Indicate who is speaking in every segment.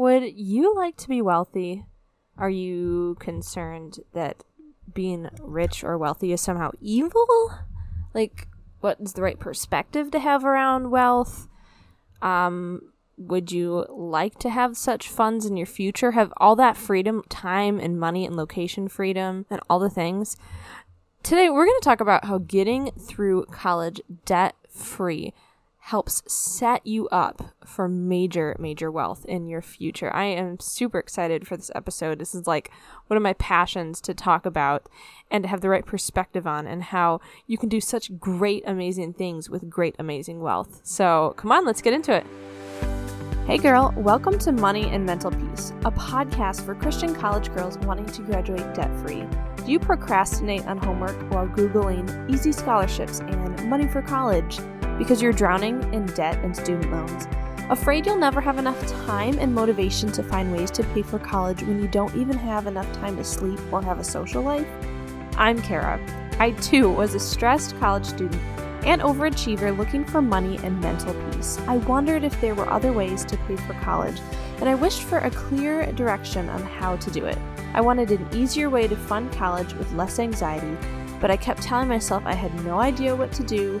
Speaker 1: Would you like to be wealthy? Are you concerned that being rich or wealthy is somehow evil? Like, what is the right perspective to have around wealth? Um, would you like to have such funds in your future? Have all that freedom, time, and money, and location freedom, and all the things? Today, we're going to talk about how getting through college debt free helps set you up for major, major wealth in your future. I am super excited for this episode. This is like one of my passions to talk about and to have the right perspective on, and how you can do such great, amazing things with great, amazing wealth. So, come on, let's get into it. Hey girl, welcome to Money and Mental Peace, a podcast for Christian college girls wanting to graduate debt free. Do you procrastinate on homework while Googling easy scholarships and money for college? Because you're drowning in debt and student loans. Afraid you'll never have enough time and motivation to find ways to pay for college when you don't even have enough time to sleep or have a social life? I'm Kara. I too was a stressed college student and overachiever looking for money and mental peace. I wondered if there were other ways to pay for college, and I wished for a clear direction on how to do it. I wanted an easier way to fund college with less anxiety, but I kept telling myself I had no idea what to do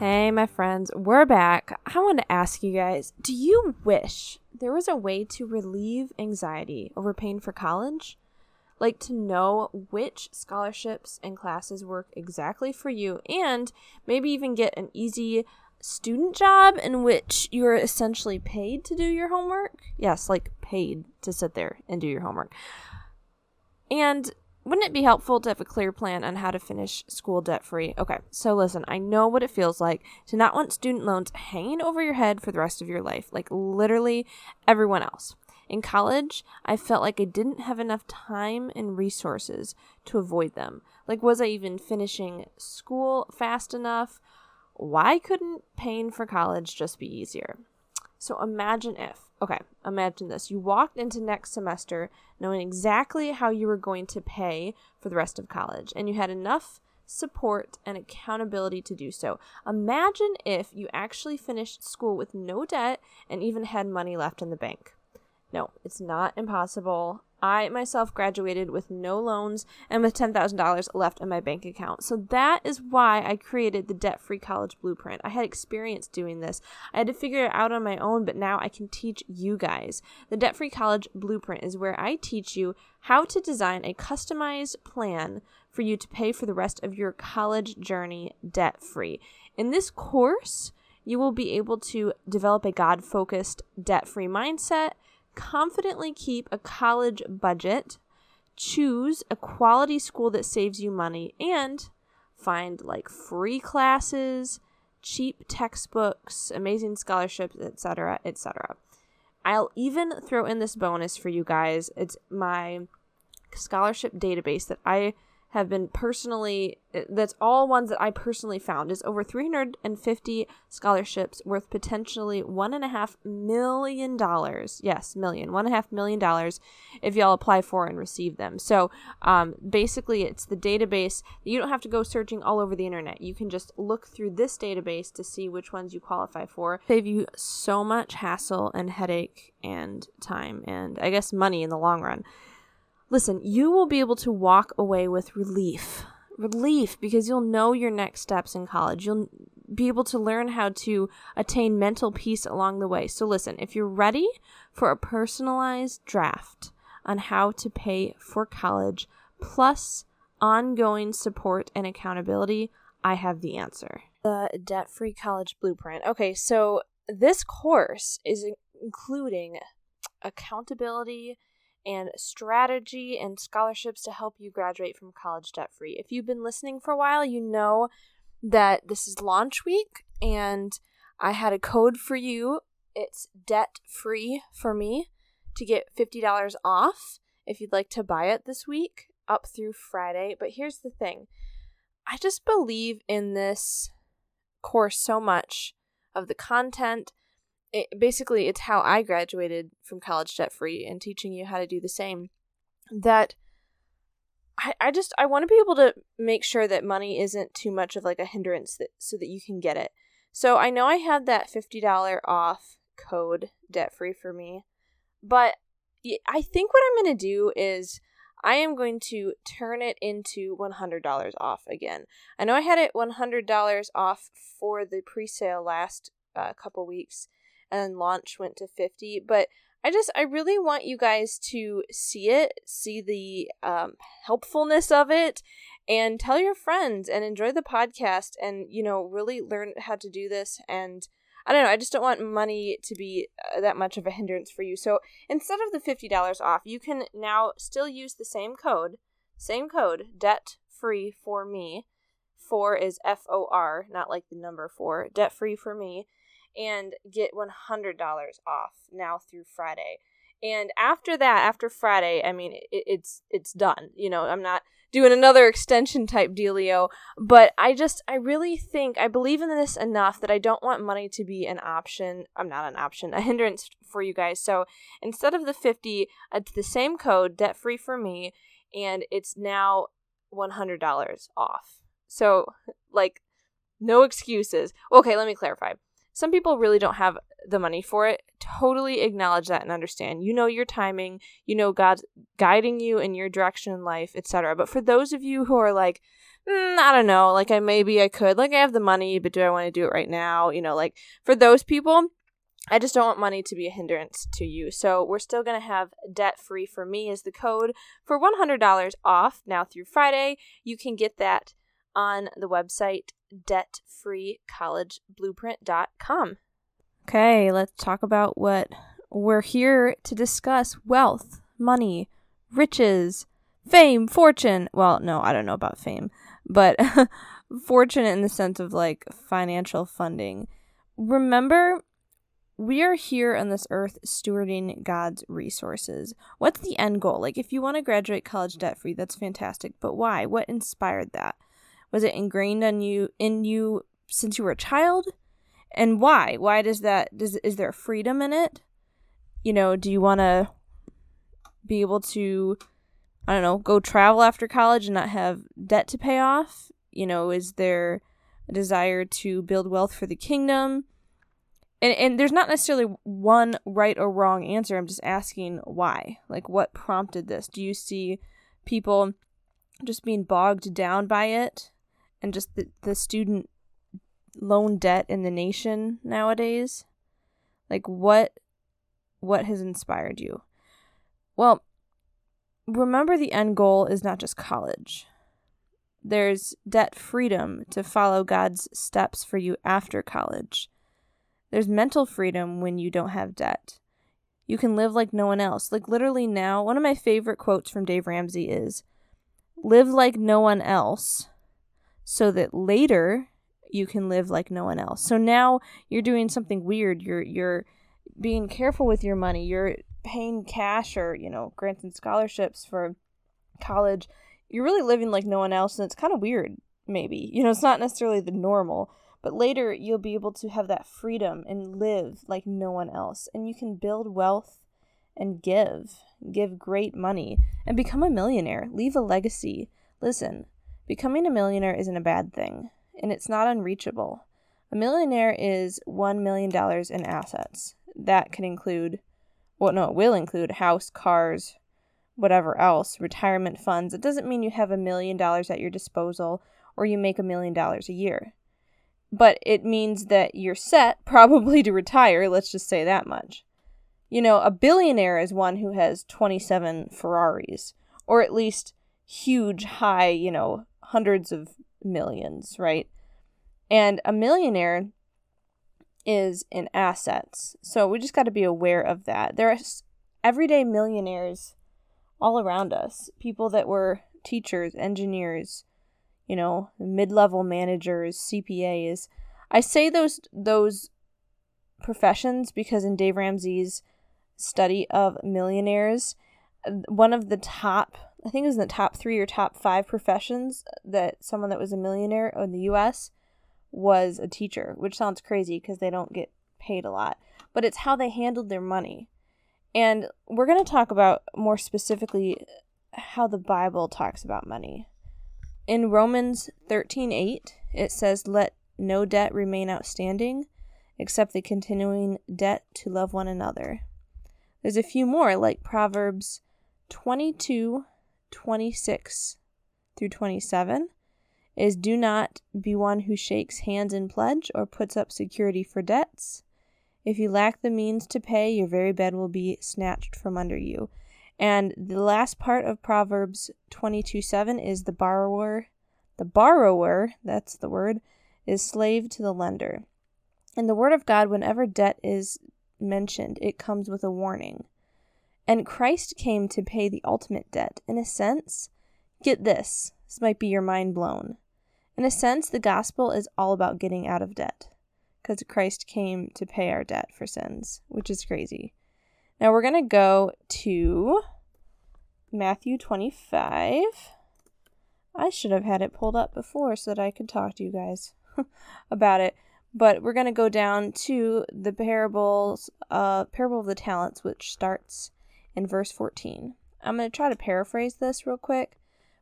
Speaker 1: Hey, my friends, we're back. I want to ask you guys do you wish there was a way to relieve anxiety over paying for college? Like to know which scholarships and classes work exactly for you, and maybe even get an easy student job in which you're essentially paid to do your homework? Yes, like paid to sit there and do your homework. And wouldn't it be helpful to have a clear plan on how to finish school debt free? Okay, so listen, I know what it feels like to not want student loans hanging over your head for the rest of your life, like literally everyone else. In college, I felt like I didn't have enough time and resources to avoid them. Like, was I even finishing school fast enough? Why couldn't paying for college just be easier? So imagine if Okay, imagine this. You walked into next semester knowing exactly how you were going to pay for the rest of college, and you had enough support and accountability to do so. Imagine if you actually finished school with no debt and even had money left in the bank. No, it's not impossible. I myself graduated with no loans and with $10,000 left in my bank account. So that is why I created the debt free college blueprint. I had experience doing this. I had to figure it out on my own, but now I can teach you guys. The debt free college blueprint is where I teach you how to design a customized plan for you to pay for the rest of your college journey debt free. In this course, you will be able to develop a God focused, debt free mindset confidently keep a college budget, choose a quality school that saves you money, and find like free classes, cheap textbooks, amazing scholarships, etc., etc. I'll even throw in this bonus for you guys. It's my scholarship database that I have been personally that's all ones that I personally found is over 350 scholarships worth potentially one and a half million dollars. Yes, million, one and a half million dollars if y'all apply for and receive them. So um, basically, it's the database. You don't have to go searching all over the internet. You can just look through this database to see which ones you qualify for. Save you so much hassle and headache and time and I guess money in the long run. Listen, you will be able to walk away with relief. Relief because you'll know your next steps in college. You'll be able to learn how to attain mental peace along the way. So, listen, if you're ready for a personalized draft on how to pay for college plus ongoing support and accountability, I have the answer. The debt free college blueprint. Okay, so this course is including accountability and strategy and scholarships to help you graduate from college debt free. If you've been listening for a while, you know that this is launch week and I had a code for you it's debt free for me to get $50 off if you'd like to buy it this week up through Friday. But here's the thing I just believe in this course so much of the content. It, basically, it's how I graduated from college debt free and teaching you how to do the same. That I, I just I want to be able to make sure that money isn't too much of like a hindrance that so that you can get it. So I know I had that fifty dollar off code debt free for me, but I think what I'm gonna do is I am going to turn it into $100 off again. I know I had it $100 off for the pre-sale last uh, couple weeks and launch went to 50, but I just I really want you guys to see it, see the um, helpfulness of it and tell your friends and enjoy the podcast and you know really learn how to do this and I don't know. I just don't want money to be uh, that much of a hindrance for you. So instead of the $50 off, you can now still use the same code, same code, debt free for me. Four is F O R, not like the number four, debt free for me, and get $100 off now through Friday. And after that, after Friday, I mean, it, it's it's done. You know, I'm not doing another extension type dealio, but I just I really think I believe in this enough that I don't want money to be an option. I'm not an option, a hindrance for you guys. So instead of the 50, uh, it's the same code, debt free for me, and it's now $100 off. So like no excuses. Okay, let me clarify. Some people really don't have the money for it. Totally acknowledge that and understand. You know your timing, you know God's guiding you in your direction in life, etc. But for those of you who are like, mm, I don't know, like I maybe I could, like I have the money, but do I want to do it right now? You know, like for those people, I just don't want money to be a hindrance to you. So we're still going to have debt free for me is the code for $100 off now through Friday. You can get that on the website debtfreecollegeblueprint.com. Okay, let's talk about what we're here to discuss wealth, money, riches, fame, fortune. Well, no, I don't know about fame, but fortune in the sense of like financial funding. Remember, we are here on this earth stewarding God's resources. What's the end goal? Like, if you want to graduate college debt free, that's fantastic. But why? What inspired that? Was it ingrained on you in you since you were a child? And why? Why does that does is there freedom in it? You know, do you want to be able to I don't know, go travel after college and not have debt to pay off? You know, is there a desire to build wealth for the kingdom? And and there's not necessarily one right or wrong answer. I'm just asking why. Like what prompted this? Do you see people just being bogged down by it and just the, the student loan debt in the nation nowadays? Like what what has inspired you? Well, remember the end goal is not just college. There's debt freedom to follow God's steps for you after college. There's mental freedom when you don't have debt. You can live like no one else. Like literally now, one of my favorite quotes from Dave Ramsey is live like no one else so that later you can live like no one else. So now you're doing something weird. You're you're being careful with your money. You're paying cash or, you know, granting scholarships for college. You're really living like no one else and it's kind of weird maybe. You know, it's not necessarily the normal, but later you'll be able to have that freedom and live like no one else and you can build wealth and give, give great money and become a millionaire, leave a legacy. Listen, becoming a millionaire isn't a bad thing and it's not unreachable. A millionaire is $1 million in assets. That can include, well, no, it will include house, cars, whatever else, retirement funds. It doesn't mean you have a million dollars at your disposal or you make a million dollars a year. But it means that you're set probably to retire, let's just say that much. You know, a billionaire is one who has 27 Ferraris, or at least huge, high, you know, hundreds of millions, right? And a millionaire is in assets. So we just got to be aware of that. There are everyday millionaires all around us, people that were teachers, engineers, you know, mid-level managers, CPAs. I say those those professions because in Dave Ramsey's study of millionaires, one of the top, I think it was in the top three or top five professions that someone that was a millionaire in the US was a teacher, which sounds crazy because they don't get paid a lot, but it's how they handled their money. And we're going to talk about more specifically how the Bible talks about money. In Romans 13:8, it says, "Let no debt remain outstanding except the continuing debt to love one another." There's a few more like Proverbs 22 26 through 27 is do not be one who shakes hands in pledge or puts up security for debts. If you lack the means to pay, your very bed will be snatched from under you. And the last part of Proverbs 22 7 is the borrower, the borrower, that's the word, is slave to the lender. In the Word of God, whenever debt is mentioned, it comes with a warning. And Christ came to pay the ultimate debt. In a sense, get this, this might be your mind blown. In a sense, the gospel is all about getting out of debt because Christ came to pay our debt for sins, which is crazy. Now we're going to go to Matthew 25. I should have had it pulled up before so that I could talk to you guys about it. But we're going to go down to the parables, uh, parable of the talents, which starts in verse 14. I'm going to try to paraphrase this real quick,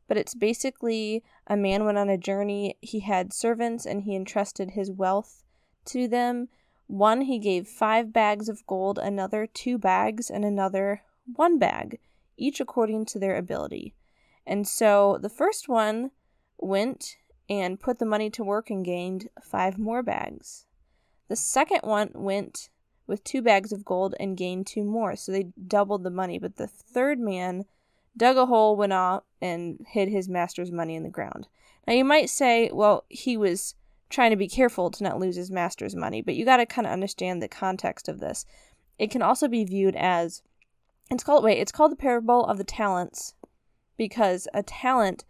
Speaker 1: but it's basically a man went on a journey. He had servants and he entrusted his wealth to them. One he gave five bags of gold, another two bags, and another one bag, each according to their ability. And so the first one went and put the money to work and gained five more bags. The second one went with two bags of gold and gained two more, so they doubled the money. But the third man dug a hole, went off, and hid his master's money in the ground. Now you might say, well, he was trying to be careful to not lose his master's money, but you got to kind of understand the context of this. It can also be viewed as it's called wait, it's called the parable of the talents because a talent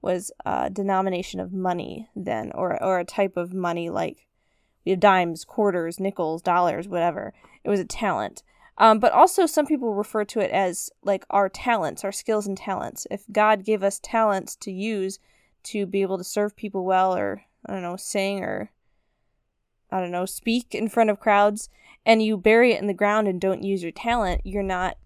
Speaker 1: was a denomination of money then, or or a type of money like we have dimes, quarters, nickels, dollars, whatever. It was a talent. Um, but also, some people refer to it as like our talents, our skills and talents. If God gave us talents to use to be able to serve people well, or I don't know, sing, or I don't know, speak in front of crowds, and you bury it in the ground and don't use your talent, you're not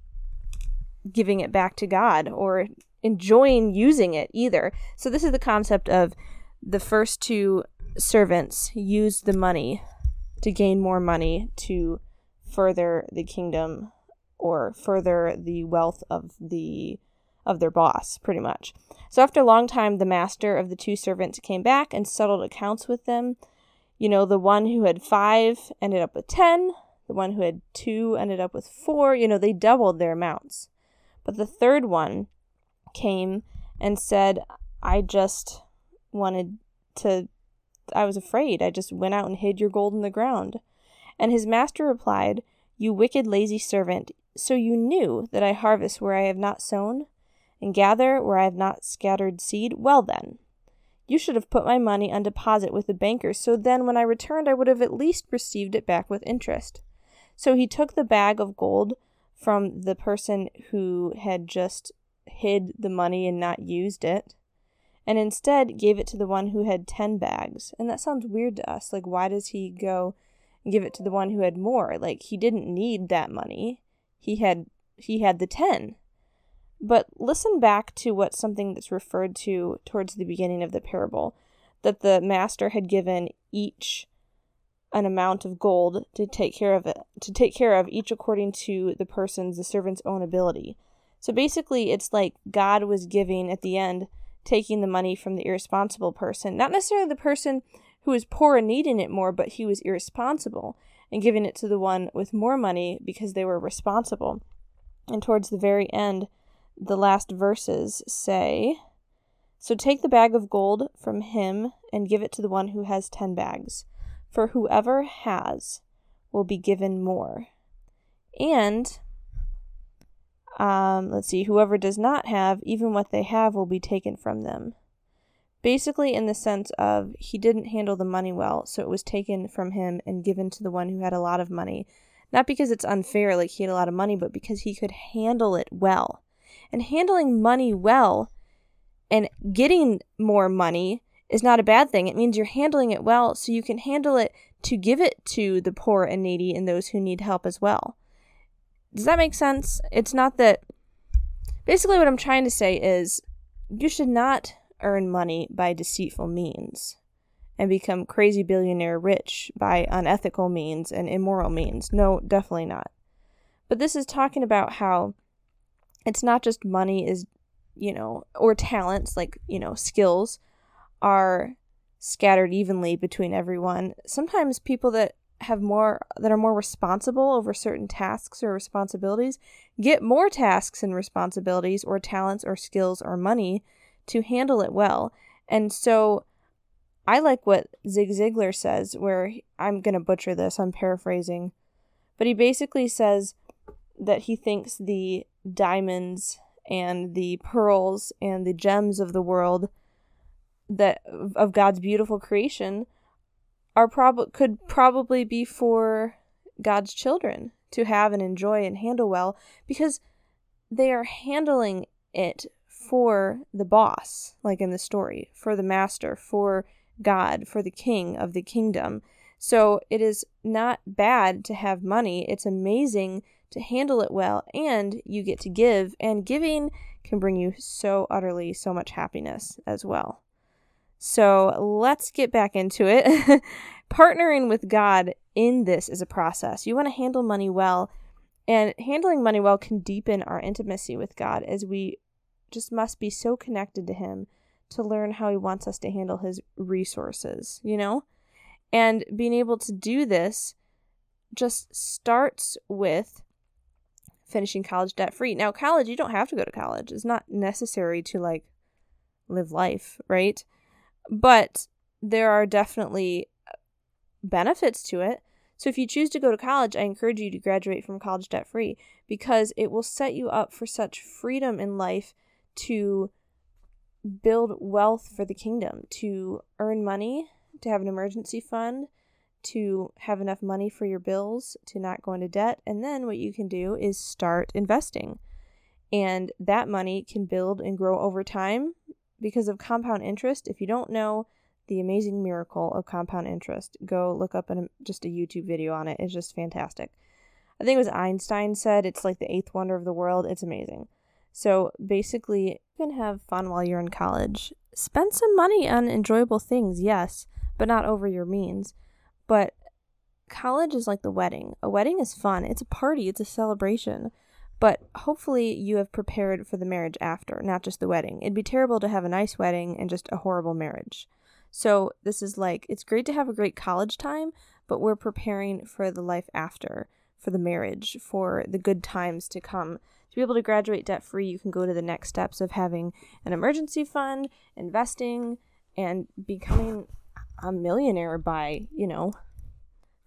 Speaker 1: giving it back to God or enjoying using it either. So this is the concept of the first two servants used the money to gain more money to further the kingdom or further the wealth of the of their boss pretty much. So after a long time the master of the two servants came back and settled accounts with them. You know, the one who had 5 ended up with 10, the one who had 2 ended up with 4, you know, they doubled their amounts. But the third one came and said, I just wanted to, I was afraid. I just went out and hid your gold in the ground. And his master replied, You wicked, lazy servant, so you knew that I harvest where I have not sown, and gather where I have not scattered seed? Well then, you should have put my money on deposit with the bankers, so then when I returned I would have at least received it back with interest. So he took the bag of gold from the person who had just hid the money and not used it, and instead gave it to the one who had 10 bags. And that sounds weird to us. Like, why does he go and give it to the one who had more? Like, he didn't need that money. He had he had the 10. But listen back to what something that's referred to towards the beginning of the parable that the master had given each an amount of gold to take care of it to take care of each according to the person's the servant's own ability so basically, it's like God was giving at the end, taking the money from the irresponsible person. Not necessarily the person who was poor and needing it more, but he was irresponsible and giving it to the one with more money because they were responsible. And towards the very end, the last verses say, So take the bag of gold from him and give it to the one who has ten bags. For whoever has will be given more. And um, let's see, whoever does not have, even what they have will be taken from them. Basically, in the sense of he didn't handle the money well, so it was taken from him and given to the one who had a lot of money. Not because it's unfair, like he had a lot of money, but because he could handle it well. And handling money well and getting more money is not a bad thing. It means you're handling it well so you can handle it to give it to the poor and needy and those who need help as well. Does that make sense? It's not that. Basically, what I'm trying to say is you should not earn money by deceitful means and become crazy billionaire rich by unethical means and immoral means. No, definitely not. But this is talking about how it's not just money is, you know, or talents like, you know, skills are scattered evenly between everyone. Sometimes people that have more that are more responsible over certain tasks or responsibilities get more tasks and responsibilities or talents or skills or money to handle it well. And so I like what Zig Ziglar says where I'm going to butcher this, I'm paraphrasing, but he basically says that he thinks the diamonds and the pearls and the gems of the world that of God's beautiful creation are prob could probably be for God's children to have and enjoy and handle well because they are handling it for the boss, like in the story, for the master, for God, for the king of the kingdom. So it is not bad to have money. It's amazing to handle it well, and you get to give, and giving can bring you so utterly so much happiness as well. So let's get back into it. Partnering with God in this is a process. You want to handle money well, and handling money well can deepen our intimacy with God as we just must be so connected to Him to learn how He wants us to handle His resources, you know? And being able to do this just starts with finishing college debt free. Now, college, you don't have to go to college. It's not necessary to like live life, right? But there are definitely uh, benefits to it. So if you choose to go to college, I encourage you to graduate from college debt free because it will set you up for such freedom in life to build wealth for the kingdom, to earn money, to have an emergency fund, to have enough money for your bills, to not go into debt. And then what you can do is start investing. And that money can build and grow over time because of compound interest. If you don't know the amazing miracle of compound interest, go look up an, just a YouTube video on it. It's just fantastic. I think it was Einstein said it's like the eighth wonder of the world. It's amazing. So basically, you can have fun while you're in college. Spend some money on enjoyable things, yes, but not over your means. But college is like the wedding. A wedding is fun, it's a party, it's a celebration. But hopefully, you have prepared for the marriage after, not just the wedding. It'd be terrible to have a nice wedding and just a horrible marriage. So, this is like, it's great to have a great college time, but we're preparing for the life after, for the marriage, for the good times to come. To be able to graduate debt free, you can go to the next steps of having an emergency fund, investing, and becoming a millionaire by, you know,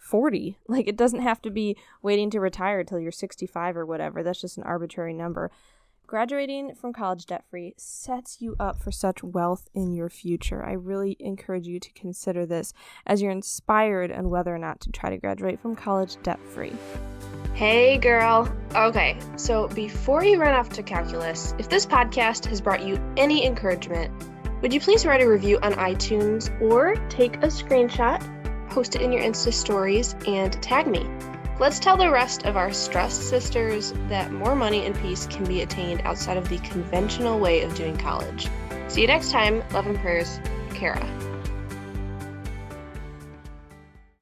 Speaker 1: 40. Like it doesn't have to be waiting to retire till you're 65 or whatever. That's just an arbitrary number. Graduating from college debt free sets you up for such wealth in your future. I really encourage you to consider this as you're inspired on whether or not to try to graduate from college debt free.
Speaker 2: Hey girl. Okay, so before you run off to calculus, if this podcast has brought you any encouragement, would you please write a review on iTunes or take a screenshot post it in your Insta stories, and tag me. Let's tell the rest of our stressed sisters that more money and peace can be attained outside of the conventional way of doing college. See you next time. Love and prayers, Kara.